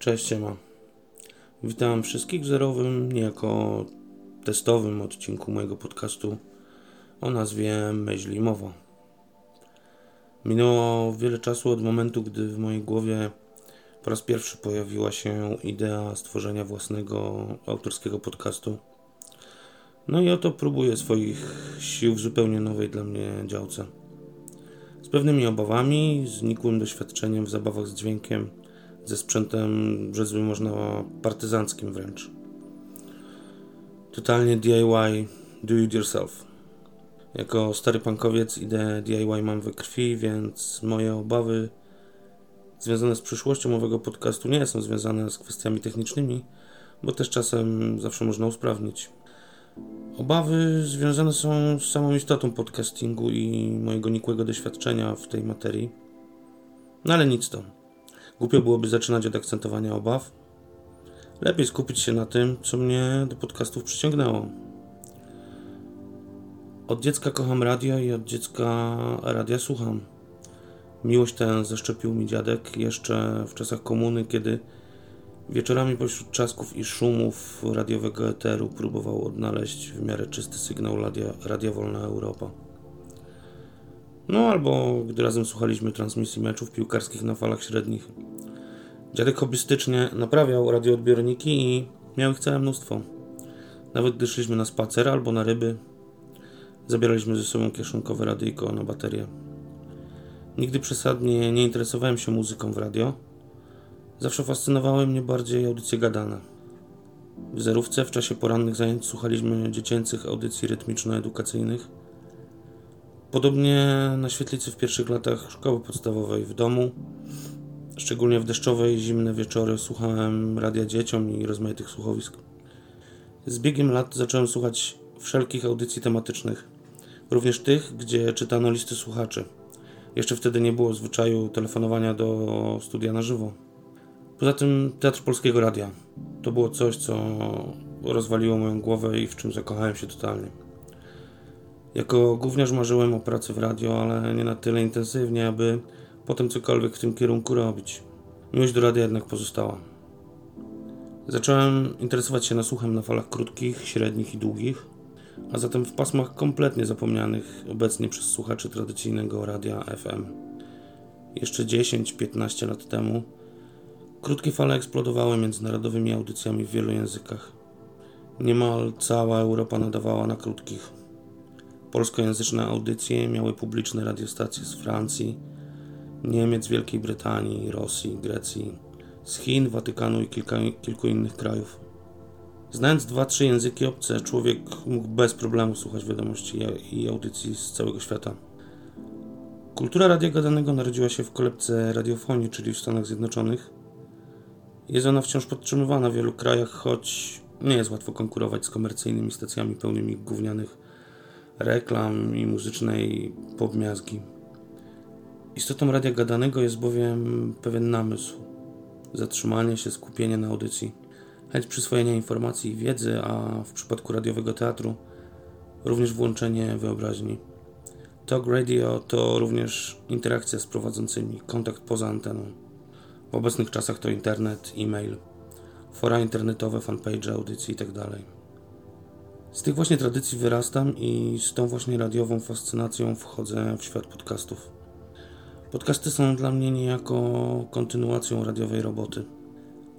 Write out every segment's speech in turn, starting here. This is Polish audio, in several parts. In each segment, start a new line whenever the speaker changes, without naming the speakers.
Cześć, siema. Witam wszystkich w zerowym, niejako testowym odcinku mojego podcastu o nazwie Myśl i Mowa. Minęło wiele czasu od momentu, gdy w mojej głowie po raz pierwszy pojawiła się idea stworzenia własnego autorskiego podcastu. No i oto próbuję swoich sił w zupełnie nowej dla mnie działce. Z pewnymi obawami, znikłym doświadczeniem w zabawach z dźwiękiem, ze sprzętem, rzecz by można partyzanckim wręcz. Totalnie DIY, do it yourself. Jako stary punkowiec ideę DIY mam we krwi, więc moje obawy związane z przyszłością owego podcastu nie są związane z kwestiami technicznymi, bo też czasem zawsze można usprawnić. Obawy związane są z samą istotą podcastingu i mojego nikłego doświadczenia w tej materii. No ale nic to. Głupio byłoby zaczynać od akcentowania obaw. Lepiej skupić się na tym, co mnie do podcastów przyciągnęło. Od dziecka kocham radio i od dziecka radia słucham. Miłość tę zaszczepił mi dziadek jeszcze w czasach komuny, kiedy wieczorami pośród czasków i szumów radiowego eteru próbował odnaleźć w miarę czysty sygnał radia, radia Wolna Europa. No albo gdy razem słuchaliśmy transmisji meczów piłkarskich na falach średnich. Dziadek hobbystycznie naprawiał radioodbiorniki i miał ich całe mnóstwo. Nawet gdy szliśmy na spacer albo na ryby, zabieraliśmy ze sobą kieszonkowe radyjko na baterię. Nigdy przesadnie nie interesowałem się muzyką w radio. Zawsze fascynowały mnie bardziej audycje gadane. W zerówce w czasie porannych zajęć słuchaliśmy dziecięcych audycji rytmiczno-edukacyjnych. Podobnie na świetlicy w pierwszych latach szkoły podstawowej w domu, szczególnie w deszczowe i zimne wieczory, słuchałem radia dzieciom i rozmaitych słuchowisk. Z biegiem lat zacząłem słuchać wszelkich audycji tematycznych, również tych, gdzie czytano listy słuchaczy. Jeszcze wtedy nie było zwyczaju telefonowania do studia na żywo. Poza tym Teatr Polskiego Radia. To było coś, co rozwaliło moją głowę i w czym zakochałem się totalnie. Jako gówniarz marzyłem o pracy w radio, ale nie na tyle intensywnie, aby potem cokolwiek w tym kierunku robić. Miłość do radia jednak pozostała. Zacząłem interesować się nasłuchem na falach krótkich, średnich i długich, a zatem w pasmach kompletnie zapomnianych obecnie przez słuchaczy tradycyjnego radia FM. Jeszcze 10-15 lat temu krótkie fale eksplodowały międzynarodowymi audycjami w wielu językach. Niemal cała Europa nadawała na krótkich. Polskojęzyczne audycje miały publiczne radiostacje z Francji, Niemiec, Wielkiej Brytanii, Rosji, Grecji, z Chin, Watykanu i kilka, kilku innych krajów. Znając dwa, trzy języki obce, człowiek mógł bez problemu słuchać wiadomości i audycji z całego świata. Kultura radia gadanego narodziła się w kolebce radiofonii, czyli w Stanach Zjednoczonych. Jest ona wciąż podtrzymywana w wielu krajach, choć nie jest łatwo konkurować z komercyjnymi stacjami pełnymi gównianych reklam i muzycznej podmiazgi. Istotą radia gadanego jest bowiem pewien namysł, zatrzymanie się, skupienie na audycji, chęć przyswojenia informacji i wiedzy, a w przypadku radiowego teatru również włączenie wyobraźni. Talk radio to również interakcja z prowadzącymi, kontakt poza anteną. W obecnych czasach to internet, e-mail, fora internetowe, fanpage, audycji itd. Z tych właśnie tradycji wyrastam i z tą właśnie radiową fascynacją wchodzę w świat podcastów. Podcasty są dla mnie niejako kontynuacją radiowej roboty.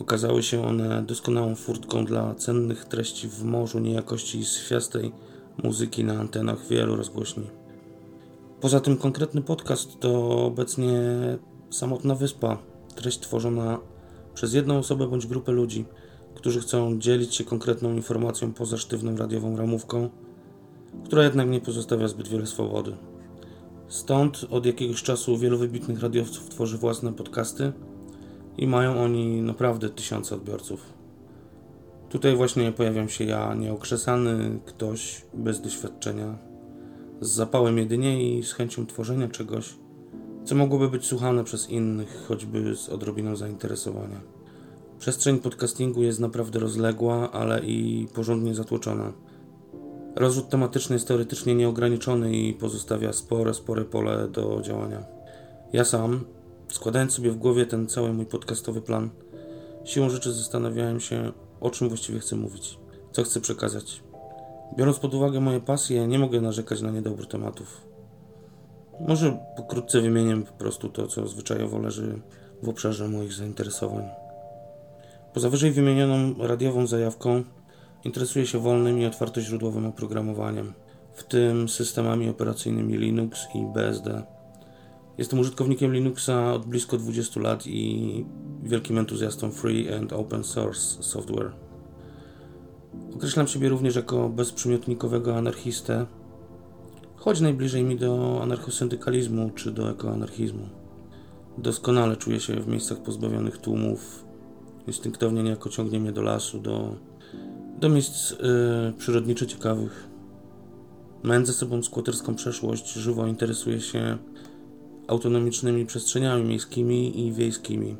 Okazały się one doskonałą furtką dla cennych treści w morzu niejakości swiastej muzyki na antenach wielu rozgłośni. Poza tym konkretny podcast to obecnie samotna wyspa, treść tworzona przez jedną osobę bądź grupę ludzi, którzy chcą dzielić się konkretną informacją poza sztywną radiową ramówką, która jednak nie pozostawia zbyt wiele swobody. Stąd od jakiegoś czasu wielu wybitnych radiowców tworzy własne podcasty i mają oni naprawdę tysiące odbiorców. Tutaj właśnie pojawiam się ja, nieokrzesany ktoś bez doświadczenia, z zapałem jedynie i z chęcią tworzenia czegoś, co mogłoby być słuchane przez innych, choćby z odrobiną zainteresowania. Przestrzeń podcastingu jest naprawdę rozległa, ale i porządnie zatłoczona. Rozrzut tematyczny jest teoretycznie nieograniczony i pozostawia spore, spore pole do działania. Ja sam, składając sobie w głowie ten cały mój podcastowy plan, siłą rzeczy zastanawiałem się, o czym właściwie chcę mówić, co chcę przekazać. Biorąc pod uwagę moje pasje, nie mogę narzekać na niedobór tematów. Może pokrótce wymienię po prostu to, co zwyczajowo leży w obszarze moich zainteresowań. Poza wyżej wymienioną radiową zajawką interesuję się wolnym i otwartoźródłowym oprogramowaniem, w tym systemami operacyjnymi Linux i BSD. Jestem użytkownikiem Linuxa od blisko 20 lat i wielkim entuzjastą free and open source software. Określam siebie również jako bezprzymiotnikowego anarchistę, choć najbliżej mi do anarchosyndykalizmu czy do ekoanarchizmu. Doskonale czuję się w miejscach pozbawionych tłumów. Instynktownie niejako ciągnie mnie do lasu, do, do miejsc yy, przyrodniczych ciekawych. Mając ze sobą skłoterską przeszłość, żywo interesuję się autonomicznymi przestrzeniami miejskimi i wiejskimi.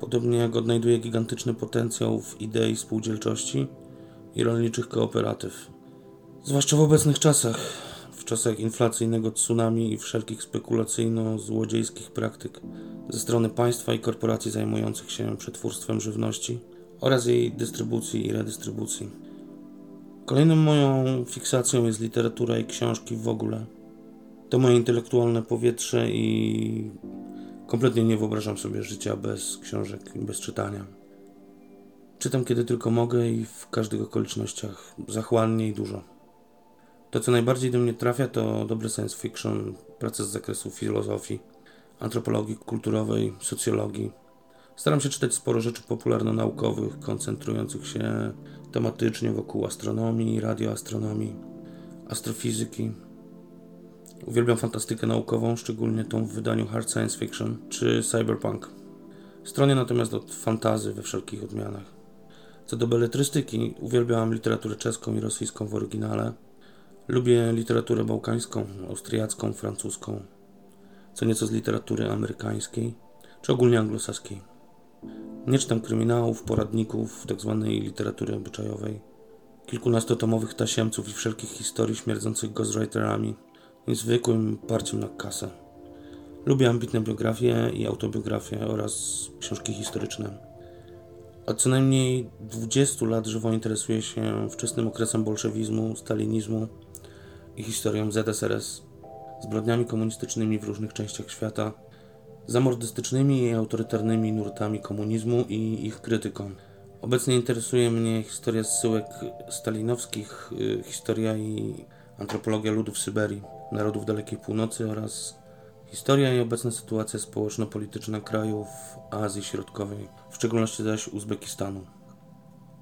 Podobnie jak odnajduję gigantyczny potencjał w idei spółdzielczości i rolniczych kooperatyw. Zwłaszcza w obecnych czasach, w czasach inflacyjnego tsunami i wszelkich spekulacyjno-złodziejskich praktyk ze strony państwa i korporacji zajmujących się przetwórstwem żywności oraz jej dystrybucji i redystrybucji. Kolejną moją fiksacją jest literatura i książki w ogóle. To moje intelektualne powietrze i kompletnie nie wyobrażam sobie życia bez książek i bez czytania. Czytam kiedy tylko mogę i w każdych okolicznościach, zachłannie i dużo. To, co najbardziej do mnie trafia, to dobry science fiction, prace z zakresu filozofii, antropologii kulturowej, socjologii. Staram się czytać sporo rzeczy popularno-naukowych, koncentrujących się tematycznie wokół astronomii, radioastronomii, astrofizyki. Uwielbiam fantastykę naukową, szczególnie tą w wydaniu hard science fiction czy cyberpunk. Stronie natomiast od fantazy we wszelkich odmianach. Co do beletrystyki, uwielbiałam literaturę czeską i rosyjską w oryginale. Lubię literaturę bałkańską, austriacką, francuską, co nieco z literatury amerykańskiej, czy ogólnie anglosaskiej. Nie czytam kryminałów, poradników, tzw. Tak literatury obyczajowej, kilkunastotomowych tasiemców i wszelkich historii śmierdzących ghostwriterami i zwykłym parciem na kasę. Lubię ambitne biografie i autobiografie oraz książki historyczne. Od co najmniej 20 lat żywo interesuje się wczesnym okresem bolszewizmu, stalinizmu i historią ZSRS, zbrodniami komunistycznymi w różnych częściach świata, zamordystycznymi i autorytarnymi nurtami komunizmu i ich krytyką. Obecnie interesuje mnie historia zsyłek stalinowskich, y, historia i antropologia ludów Syberii, narodów dalekiej północy oraz historia i obecna sytuacja społeczno-polityczna krajów Azji Środkowej, w szczególności zaś Uzbekistanu.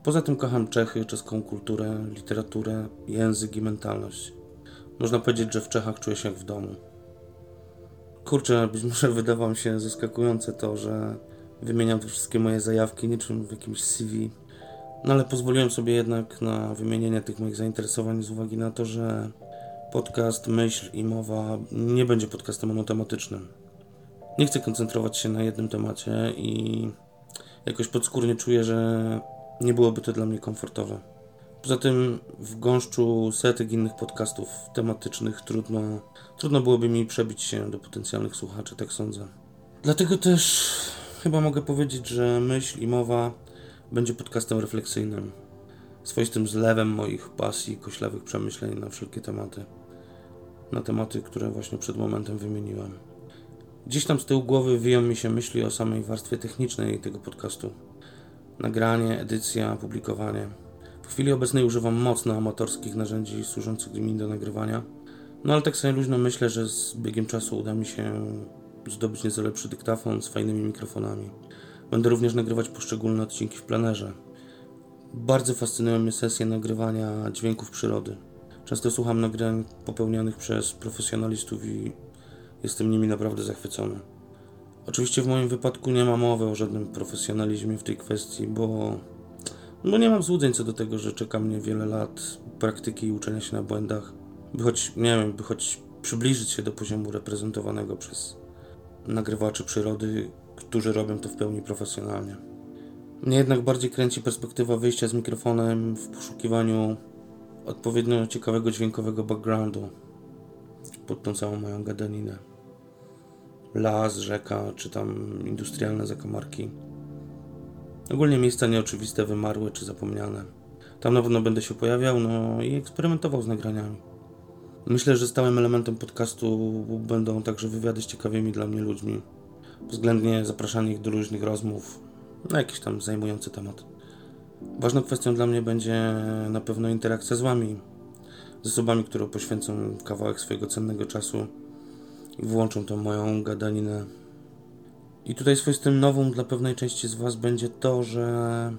Poza tym kocham Czechy, czeską kulturę, literaturę, język i mentalność. Można powiedzieć, że w Czechach czuję się jak w domu. Kurczę, być może wydawało mi się zaskakujące to, że wymieniam te wszystkie moje zajawki niczym w jakimś CV. No ale pozwoliłem sobie jednak na wymienienie tych moich zainteresowań z uwagi na to, że podcast Myśl i Mowa nie będzie podcastem monotematycznym. Nie chcę koncentrować się na jednym temacie i jakoś podskórnie czuję, że nie byłoby to dla mnie komfortowe. Poza tym w gąszczu setek innych podcastów tematycznych trudno, trudno byłoby mi przebić się do potencjalnych słuchaczy, tak sądzę. Dlatego też chyba mogę powiedzieć, że myśl i mowa będzie podcastem refleksyjnym, swoistym zlewem moich pasji, koślawych przemyśleń na wszelkie tematy. Na tematy, które właśnie przed momentem wymieniłem. Gdzieś tam z tyłu głowy wiją mi się myśli o samej warstwie technicznej tego podcastu. Nagranie, edycja, publikowanie. W chwili obecnej używam mocno amatorskich narzędzi służących mi do nagrywania. No ale tak sobie luźno myślę, że z biegiem czasu uda mi się zdobyć nieco lepszy dyktafon z fajnymi mikrofonami. Będę również nagrywać poszczególne odcinki w planerze. Bardzo fascynują mnie sesje nagrywania dźwięków przyrody. Często słucham nagrań popełnianych przez profesjonalistów i Jestem nimi naprawdę zachwycony. Oczywiście w moim wypadku nie ma mowy o żadnym profesjonalizmie w tej kwestii, bo Bo nie mam złudzeń co do tego, że czeka mnie wiele lat praktyki i uczenia się na błędach, by choć, nie wiem, by choć przybliżyć się do poziomu reprezentowanego przez nagrywaczy przyrody, którzy robią to w pełni profesjonalnie. Mnie jednak bardziej kręci perspektywa wyjścia z mikrofonem w poszukiwaniu odpowiednio ciekawego dźwiękowego backgroundu pod tą całą moją gadaninę. Las, rzeka, czy tam industrialne zakamarki. Ogólnie miejsca nieoczywiste, wymarłe czy zapomniane. Tam na pewno będę się pojawiał, no i eksperymentował z nagraniami. Myślę, że stałym elementem podcastu będą także wywiady z ciekawymi dla mnie ludźmi. Względnie zapraszanie ich do różnych rozmów na jakiś tam zajmujący temat. Ważną kwestią dla mnie będzie na pewno interakcja z Wami, z osobami, które poświęcą kawałek swojego cennego czasu i włączą tą moją gadaninę. I tutaj swoistym nową dla pewnej części z Was będzie to, że,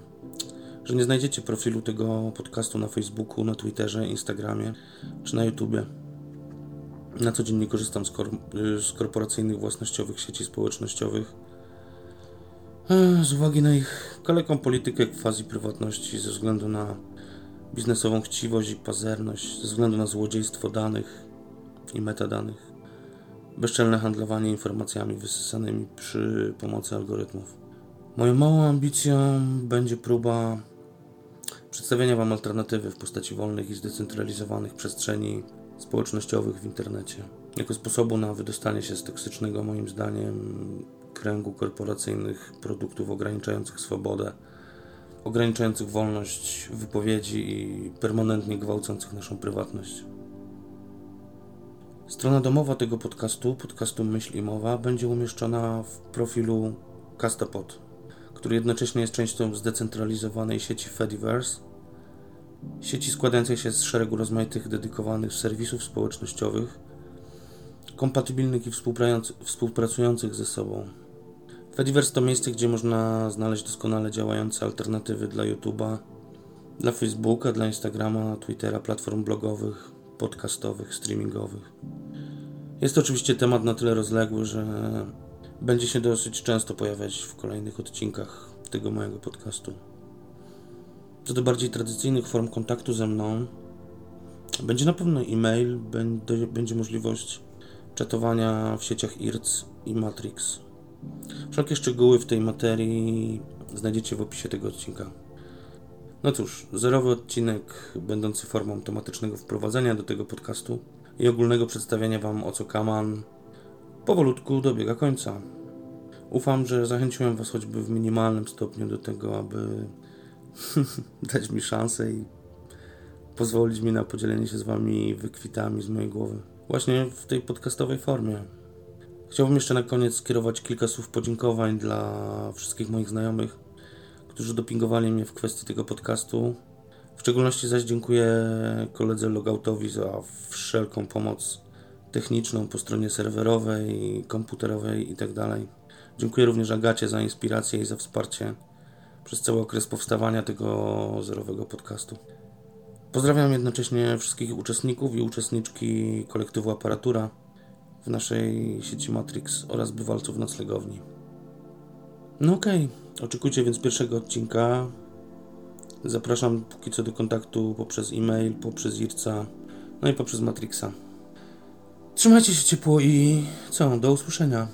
że nie znajdziecie profilu tego podcastu na Facebooku, na Twitterze, Instagramie czy na YouTubie. Na co dzień nie korzystam z, kor z korporacyjnych, własnościowych sieci społecznościowych z uwagi na ich kaleką politykę quasi prywatności, ze względu na biznesową chciwość i pazerność, ze względu na złodziejstwo danych i metadanych, bezczelne handlowanie informacjami wysysanymi przy pomocy algorytmów. Moją małą ambicją będzie próba przedstawienia Wam alternatywy w postaci wolnych i zdecentralizowanych przestrzeni społecznościowych w internecie, jako sposobu na wydostanie się z toksycznego, moim zdaniem, kręgu korporacyjnych produktów ograniczających swobodę, ograniczających wolność wypowiedzi i permanentnie gwałcących naszą prywatność. Strona domowa tego podcastu, podcastu Myśl i Mowa, będzie umieszczona w profilu Castapod, który jednocześnie jest częścią zdecentralizowanej sieci Fediverse, sieci składającej się z szeregu rozmaitych dedykowanych serwisów społecznościowych, kompatybilnych i współpracujących ze sobą. Fediverse to miejsce, gdzie można znaleźć doskonale działające alternatywy dla YouTube'a, dla Facebooka, dla Instagrama, Twittera, platform blogowych, podcastowych, streamingowych. Jest to oczywiście temat na tyle rozległy, że będzie się dosyć często pojawiać w kolejnych odcinkach tego mojego podcastu. Co do bardziej tradycyjnych form kontaktu ze mną, będzie na pewno e-mail, będzie możliwość czatowania w sieciach IRC i Matrix. Wszelkie szczegóły w tej materii znajdziecie w opisie tego odcinka. No cóż, zerowy odcinek będący formą tematycznego wprowadzenia do tego podcastu i ogólnego przedstawienia Wam o co kaman powolutku dobiega końca. Ufam, że zachęciłem Was choćby w minimalnym stopniu do tego, aby dać mi szansę i pozwolić mi na podzielenie się z Wami wykwitami z mojej głowy. Właśnie w tej podcastowej formie. Chciałbym jeszcze na koniec skierować kilka słów podziękowań dla wszystkich moich znajomych, którzy dopingowali mnie w kwestii tego podcastu. W szczególności zaś dziękuję koledze Logoutowi za wszelką pomoc techniczną po stronie serwerowej, komputerowej itd. Tak dziękuję również Agacie za inspirację i za wsparcie przez cały okres powstawania tego zerowego podcastu. Pozdrawiam jednocześnie wszystkich uczestników i uczestniczki kolektywu Aparatura w naszej sieci Matrix oraz bywalców noclegowni. No okej, okay. oczekujcie więc pierwszego odcinka. Zapraszam póki co do kontaktu poprzez e-mail, poprzez IRCA, no i poprzez Matrixa. Trzymajcie się ciepło i co, do usłyszenia.